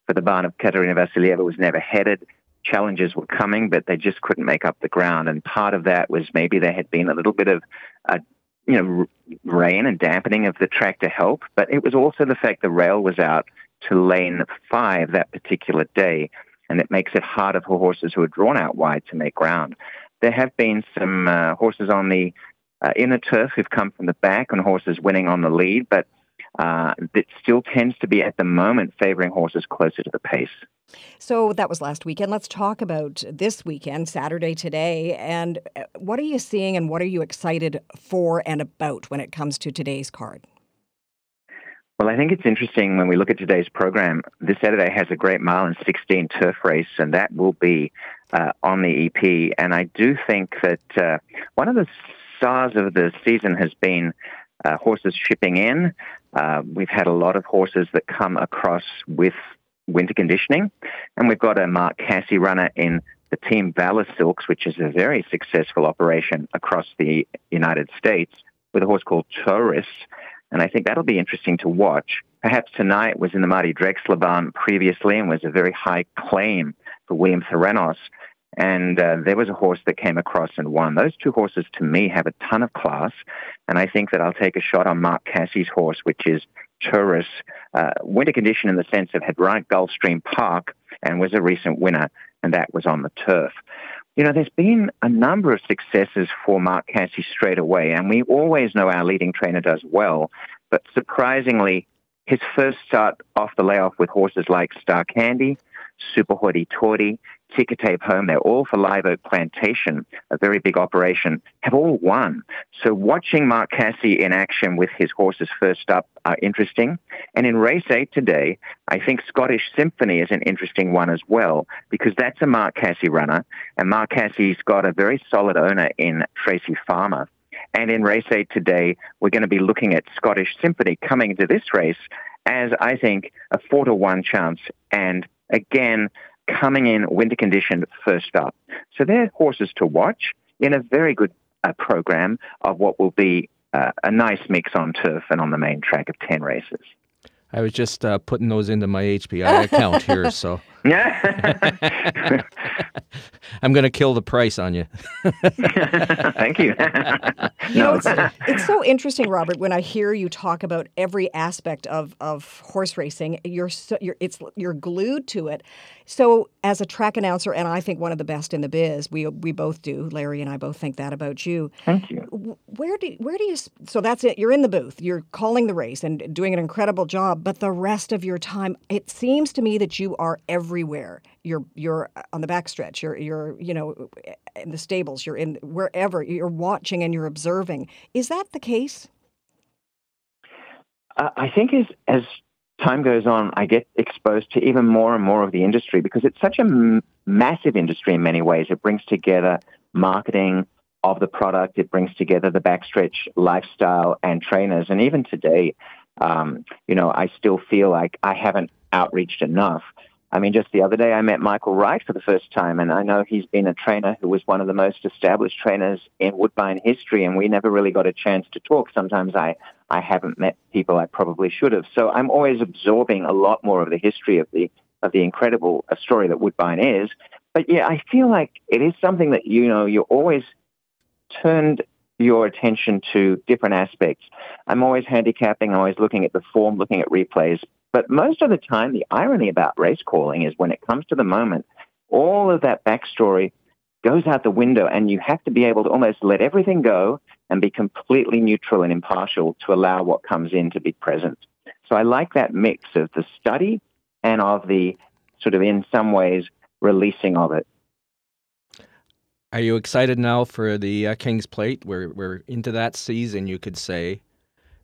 For the barn of Katerina Vassilieva was never headed challenges were coming, but they just couldn't make up the ground. And part of that was maybe there had been a little bit of, uh, you know, rain and dampening of the track to help, but it was also the fact the rail was out to lane five that particular day, and it makes it harder for horses who are drawn out wide to make ground. There have been some uh, horses on the uh, inner turf who've come from the back and horses winning on the lead, but uh, that still tends to be at the moment favoring horses closer to the pace. So that was last weekend. Let's talk about this weekend, Saturday today. And uh, what are you seeing and what are you excited for and about when it comes to today's card? Well, I think it's interesting when we look at today's program. This Saturday has a great mile and 16 turf race, and that will be uh, on the EP. And I do think that uh, one of the stars of the season has been uh, horses shipping in. Uh, we've had a lot of horses that come across with winter conditioning. And we've got a Mark Casse runner in the Team Valor Silks, which is a very successful operation across the United States with a horse called Taurus. And I think that'll be interesting to watch. Perhaps tonight was in the Marty Drexler barn previously and was a very high claim for William Theranos. And uh, there was a horse that came across and won. Those two horses, to me, have a ton of class. And I think that I'll take a shot on Mark Casse's horse, which is Taurus, uh, winter condition in the sense of had run at Gulfstream Park and was a recent winner, and that was on the turf. You know, there's been a number of successes for Mark Cassie straight away, and we always know our leading trainer does well, but surprisingly, his first start off the layoff with horses like Star Candy, Super Hoity Toity, Ticker Tape Home, they're all for Live Oak Plantation, a very big operation, have all won. So watching Mark Casse in action with his horses first up are interesting. And in race eight today, I think Scottish Symphony is an interesting one as well, because that's a Mark Casse runner, and Mark Casse's got a very solid owner in Tracy Farmer. And in race eight today, we're going to be looking at Scottish Symphony coming into this race as I think a four to one chance. And again, coming in winter conditioned first up. So they're horses to watch in a very good uh, program of what will be uh, a nice mix on turf and on the main track of 10 races. I was just uh, putting those into my HPI account here, so. Yeah. I'm going to kill the price on you. Thank you. you know, it's, it's, so interesting, Robert, when I hear you talk about every aspect of, of horse racing. You're, so, you're, it's, you're glued to it. So, as a track announcer, and I think one of the best in the biz, we we both do. Larry and I both think that about you. Thank you. Where do where do you? So that's it. You're in the booth. You're calling the race and doing an incredible job. But the rest of your time, it seems to me that you are everywhere. You're you're on the backstretch. You're you're you know in the stables. You're in wherever. You're watching and you're observing. Is that the case? Uh, I think as as time goes on, I get exposed to even more and more of the industry because it's such a m- massive industry in many ways. It brings together marketing of the product, it brings together the backstretch lifestyle and trainers. And even today, um, you know, I still feel like I haven't outreached enough. I mean, just the other day I met Michael Wright for the first time, and I know he's been a trainer who was one of the most established trainers in Woodbine history, and we never really got a chance to talk. Sometimes I, I haven't met people I probably should have. So I'm always absorbing a lot more of the history of the of the incredible uh, story that Woodbine is. But yeah, I feel like it is something that you know you're always turned your attention to different aspects. I'm always handicapping, always looking at the form, looking at replays, but most of the time, the irony about race calling is when it comes to the moment, all of that backstory goes out the window, and you have to be able to almost let everything go and be completely neutral and impartial to allow what comes in to be present. So I like that mix of the study and of the sort of, in some ways, releasing of it. Are you excited now for the uh, King's Plate? We're we're into that season, you could say.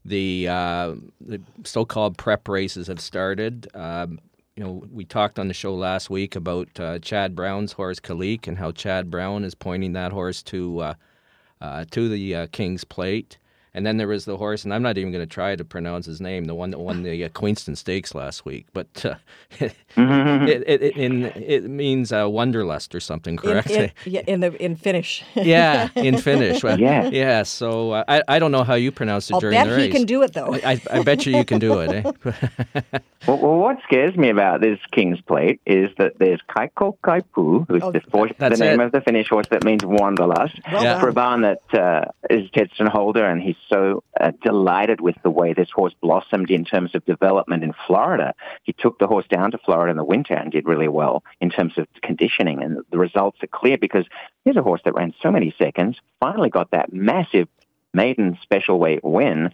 The uh, the so-called prep races have started. Um, you know, we talked on the show last week about uh, Chad Brown's horse Kalik and how Chad Brown is pointing that horse to uh, uh, to the uh, King's Plate. And then there was the horse, and I'm not even going to try to pronounce his name, the one that won the uh, Queenston Stakes last week. But uh, mm-hmm. it, it, it, in, it means uh, Wanderlust or something, correct? In, in, in the in Finnish. yeah, in Finnish. Well, yeah. Yeah. So uh, I, I don't know how you pronounce it I'll during the race. I bet he can do it though. I, I bet you you can do it. Eh? well, well, what scares me about this King's Plate is that there's Kaiko Kaipu, who's Oh, the, horse, the name it. of the Finnish horse that means Wanderlust, Well Yeah. for a barn that uh, is Tedston Holder, and he's so uh, delighted with the way this horse blossomed in terms of development in Florida. He took the horse down to Florida in the winter and did really well in terms of conditioning, and the results are clear because here's a horse that ran so many seconds, finally got that massive maiden special weight win,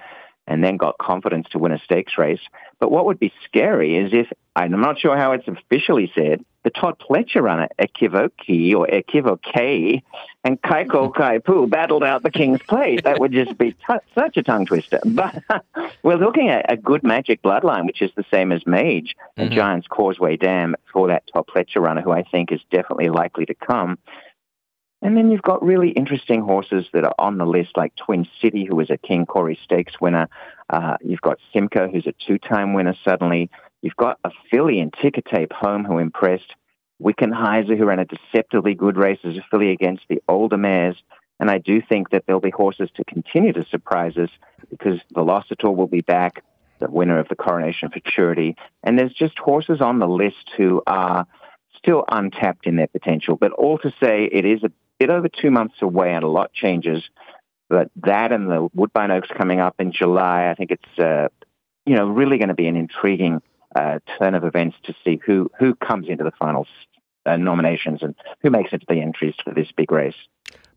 and then got confidence to win a stakes race. But what would be scary is if, I'm not sure how it's officially said, the Todd Pletcher runner, Ekivoki or Ekivoke, and Kaiko Kaipu battled out the King's Plate. That would just be t- such a tongue twister. But we're looking at a Good Magic bloodline, which is the same as Mage and Mhm. Giant's Causeway Dam for that Todd Pletcher runner, who I think is definitely likely to come. And then you've got really interesting horses that are on the list, like Twin City, who was a King Corey Stakes winner. Uh, you've got Simcoe, who's a two-time winner suddenly. You've got a filly in Ticker Tape Home, who impressed. Wickenheiser, who ran a deceptively good race as a filly against the older mares. And I do think that there'll be horses to continue to surprise us because Velocitor will be back, the winner of the Coronation Futurity. And there's just horses on the list who are still untapped in their potential. But all to say, it is a bit over two months away and a lot changes. But that and the Woodbine Oaks coming up in July, I think it's uh, you know really going to be an intriguing uh, turn of events to see who who comes into the final uh, nominations and who makes it to the entries for this big race.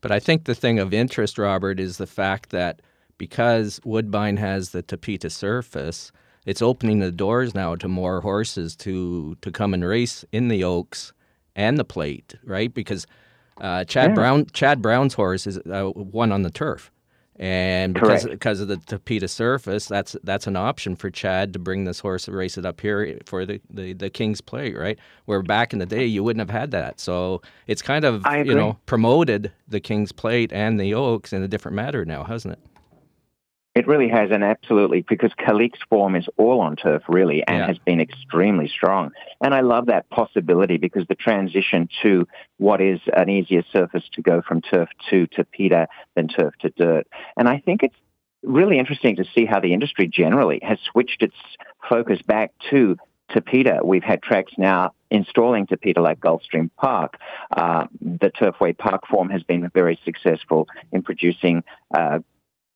But I think the thing of interest, Robert, is the fact that because Woodbine has the Tapeta surface, it's opening the doors now to more horses to to come and race in the Oaks and the Plate, right? Because uh, Chad Yeah. Brown, Chad Brown's horse is uh, one on the turf, and because Correct. because of the Tapeta surface, that's that's an option for Chad to bring this horse and race it up here for the, the, the King's Plate, right? Where back in the day you wouldn't have had that, so it's kind of you know promoted the King's Plate and the Oaks in a different manner now, hasn't it? It really has, and absolutely, because Kalik's form is all on turf, really, and Yeah. has been extremely strong. And I love that possibility because the transition to what is an easier surface to go from turf to Tapeta than turf to dirt. And I think it's really interesting to see how the industry generally has switched its focus back to Tapeta. We've had tracks now installing Tapeta like Gulfstream Park. Uh, the Turfway Park form has been very successful in producing uh,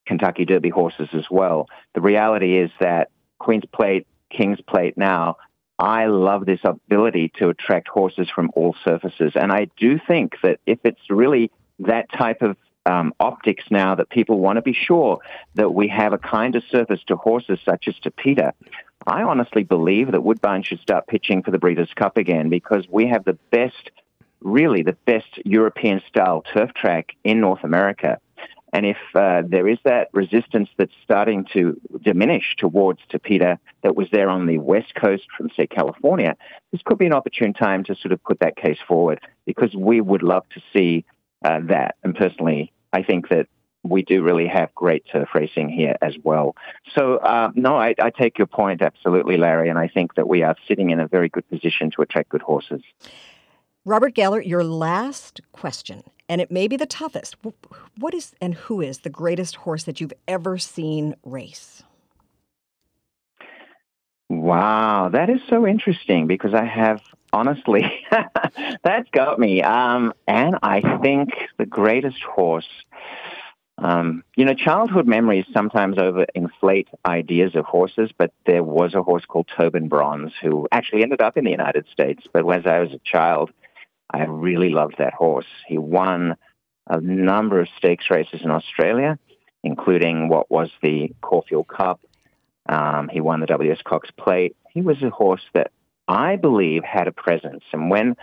Kentucky Derby horses as well. The reality is that Queen's Plate, King's Plate now, I love this ability to attract horses from all surfaces. And I do think that if it's really that type of um, optics now that people want to be sure that we have a kind of surface to horses such as Tapeta, I honestly believe that Woodbine should start pitching for the Breeders' Cup again because we have the best, really the best European style turf track in North America. And if uh, there is that resistance that's starting to diminish towards Tapeta that was there on the west coast from, say, California, this could be an opportune time to sort of put that case forward because we would love to see uh, that. And personally, I think that we do really have great turf racing here as well. So, uh, no, I, I take your point absolutely, Larry, and I think that we are sitting in a very good position to attract good horses. Robert Geller, your last question, and it may be the toughest. What is and who is the greatest horse that you've ever seen race? Wow, that is so interesting because I have honestly, that's got me. Um, and I think the greatest horse, um, you know, childhood memories sometimes overinflate ideas of horses, but there was a horse called Tobin Bronze who actually ended up in the United States. But as I was a child, I really loved that horse. He won a number of stakes races in Australia, including what was the Caulfield Cup. Um, he won the W.S. Cox Plate. He was a horse that I believe had a presence. And when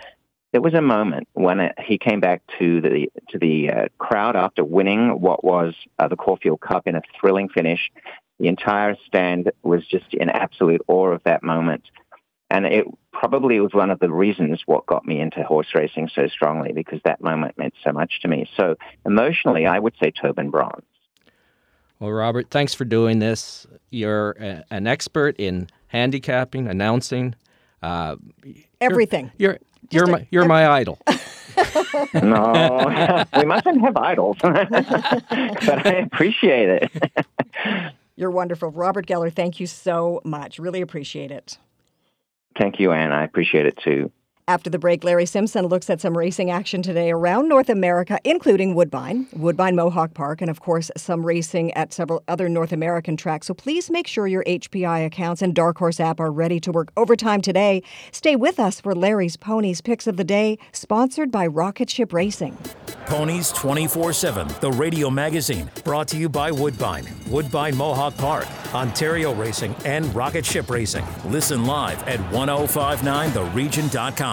there was a moment when it, he came back to the to the uh, crowd after winning what was uh, the Caulfield Cup in a thrilling finish, the entire stand was just in absolute awe of that moment. And it probably was one of the reasons what got me into horse racing so strongly because that moment meant so much to me. So emotionally, I would say Tobin Bronze. Well, Robert, thanks for doing this. You're a, an expert in handicapping, announcing, uh, everything. You're you're, you're my you're my idol. no, we mustn't have idols, but I appreciate it. You're wonderful. Robert Geller, thank you so much. Really appreciate it. Thank you, Anne. I appreciate it too. After the break, Larry Simpson looks at some racing action today around North America, including Woodbine, Woodbine Mohawk Park, and of course, some racing at several other North American tracks. So please make sure your HPI accounts and Dark Horse app are ready to work overtime today. Stay with us for Larry's Ponies Picks of the Day, sponsored by Rocket Ship Racing. Ponies 24 7, the radio magazine, brought to you by Woodbine, Woodbine Mohawk Park, Ontario Racing, and Rocket Ship Racing. Listen live at 1059theregion.com.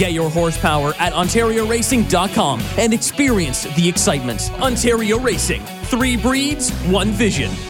Get your horsepower at OntarioRacing.com and experience the excitement. Ontario Racing. Three breeds, one vision.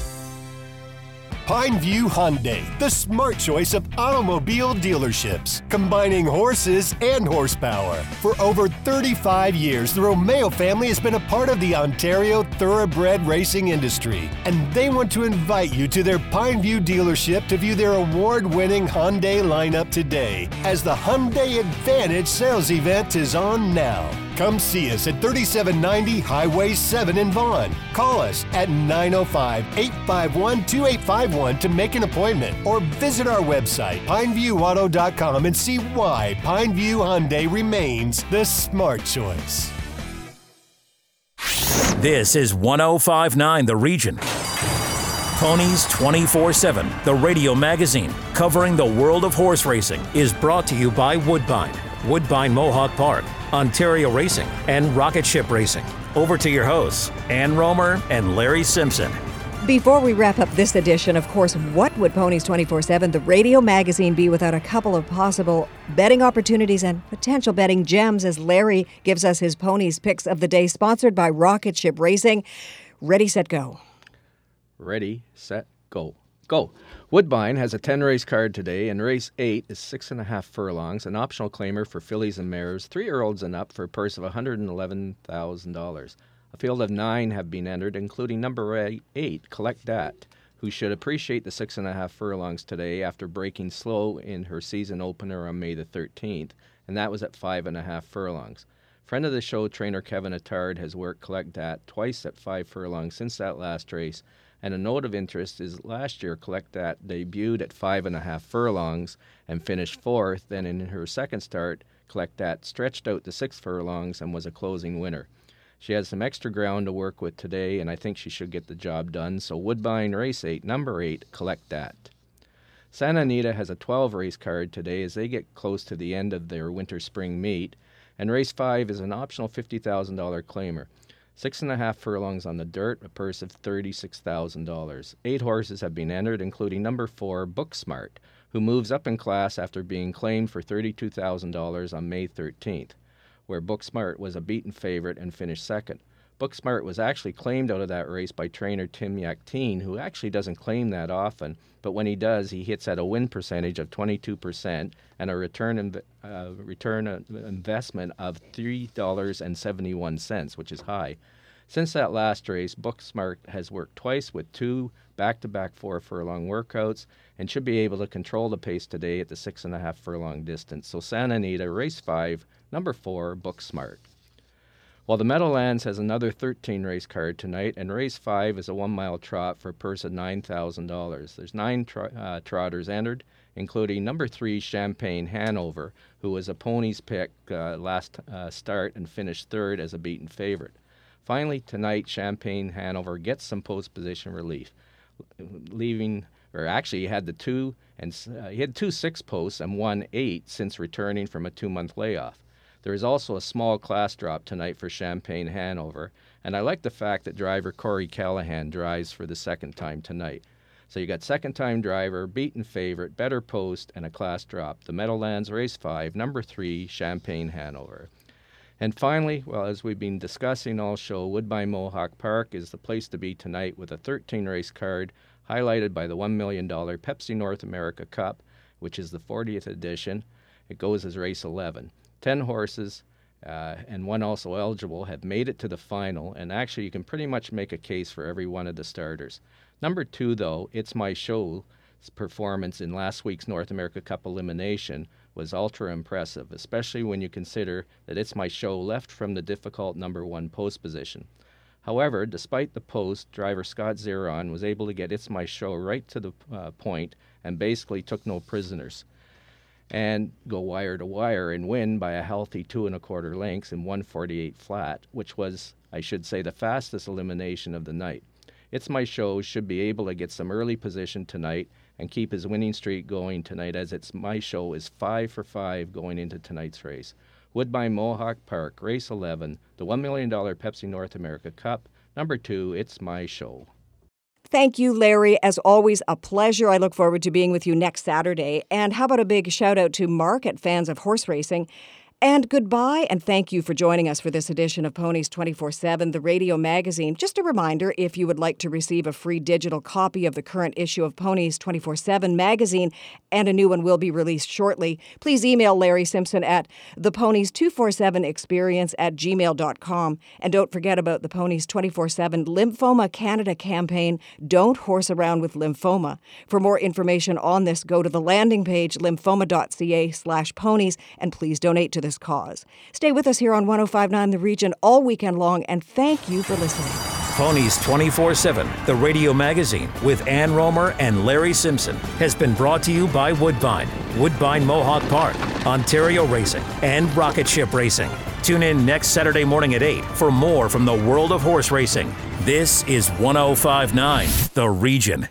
Pineview Hyundai, the smart choice of automobile dealerships, combining horses and horsepower. For over 35 years, the Romeo family has been a part of the Ontario thoroughbred racing industry, and they want to invite you to their Pineview dealership to view their award winning Hyundai lineup today, as the Hyundai Advantage sales event is on now. Come see us at 3790 Highway 7 in Vaughan. Call us at 905 851 2851 to make an appointment or visit our website, pineviewauto.com, and see why Pineview Hyundai remains the smart choice. This is 1059 The Region. Ponies 24 7, the radio magazine covering the world of horse racing, is brought to you by Woodbine, Woodbine Mohawk Park, Ontario Racing, and Rocket Ship Racing. Over to your hosts, Ann Romer and Larry Simpson. Before we wrap up this edition, of course, what would Ponies 24 7, the radio magazine, be without a couple of possible betting opportunities and potential betting gems as Larry gives us his Ponies picks of the day, sponsored by Rocket Ship Racing? Ready, set, go. Ready, set, go. Go. Woodbine has a 10 race card today, and race 8 is six and a half furlongs, an optional claimer for fillies and mares, three year olds and up for a purse of $111,000. A field of nine have been entered, including number eight, Collect Dat, who should appreciate the six and a half furlongs today after breaking slow in her season opener on May the 13th, and that was at five and a half furlongs. Friend of the show, trainer Kevin Attard, has worked Collect Dat twice at five furlongs since that last race, and a note of interest is last year, Collect Dat debuted at five and a half furlongs and finished fourth. Then in her second start, Collect Dat stretched out to six furlongs and was a closing winner. She has some extra ground to work with today, and I think she should get the job done. So Woodbine Race 8, number 8, Collect Dat. Santa Anita has a 12 race card today as they get close to the end of their winter spring meet, and race 5 is an optional $50,000 claimer. Six and a half furlongs on the dirt, a purse of $36,000. Eight horses have been entered, including number four, Booksmart, who moves up in class after being claimed for $32,000 on May 13th, where Booksmart was a beaten favorite and finished second. Booksmart was actually claimed out of that race by trainer Tim Yakteen, who actually doesn't claim that often, but when he does, he hits at a win percentage of 22% and a return inv- uh, return investment of $3.71, which is high. Since that last race, Booksmart has worked twice with two back to back four furlong workouts and should be able to control the pace today at the six and a half furlong distance. So, Santa Anita, race five, number four, Booksmart. While the Meadowlands has another 13 race card tonight, and race 5 is a one mile trot for a purse of $9,000. There's nine uh, trotters entered, including number 3 Champagne Hanover, who was a pony's pick uh, last uh, start and finished third as a beaten favorite. Finally, tonight, Champagne Hanover gets some post position relief, leaving, or actually, he had the two and uh, he had two six posts and one eight since returning from a two month layoff. There is also a small class drop tonight for Champagne Hanover, and I like the fact that driver Corey Callahan drives for the second time tonight. So you got second time driver, beaten favorite, better post, and a class drop. The Meadowlands Race 5, number 3, Champagne Hanover. And finally, well, as we've been discussing all show, Woodbine Mohawk Park is the place to be tonight with a 13 race card highlighted by the $1 million Pepsi North America Cup, which is the 40th edition. It goes as race 11. 10 horses, uh, and one also eligible, have made it to the final, and actually, you can pretty much make a case for every one of the starters. Number two, though, It's My Show's performance in last week's North America Cup elimination was ultra impressive, especially when you consider that It's My Show left from the difficult number one post position. However, despite the post, driver Scott Zeron was able to get It's My Show right to the uh, point and basically took no prisoners and go wire to wire and win by a healthy two and a quarter lengths in 148 flat, which was, I should say, the fastest elimination of the night. It's My Show should be able to get some early position tonight and keep his winning streak going tonight, as It's My Show is five for five going into tonight's race. Woodbine Mohawk Park, race 11, the $1 million Pepsi North America Cup. Number two, It's My Show. Thank you, Larry. As always, a pleasure. I look forward to being with you next Saturday. And how about a big shout out to Mark at Fans of Horse Racing? And goodbye, and thank you for joining us for this edition of Ponies 24 7, the radio magazine. Just a reminder if you would like to receive a free digital copy of the current issue of Ponies 24 7 magazine, and a new one will be released shortly, please email Larry Simpson at the Ponies 247 experience at gmail.com. And don't forget about the Ponies 24 7 Lymphoma Canada campaign Don't Horse Around with Lymphoma. For more information on this, go to the landing page lymphoma.ca slash ponies, and please donate to the this cause. Stay with us here on 1059 The Region all weekend long, and thank you for listening. Ponies 24 7, the radio magazine with Ann Romer and Larry Simpson, has been brought to you by Woodbine, Woodbine Mohawk Park, Ontario Racing, and Rocket Ship Racing. Tune in next Saturday morning at 8 for more from the world of horse racing. This is 1059 The Region.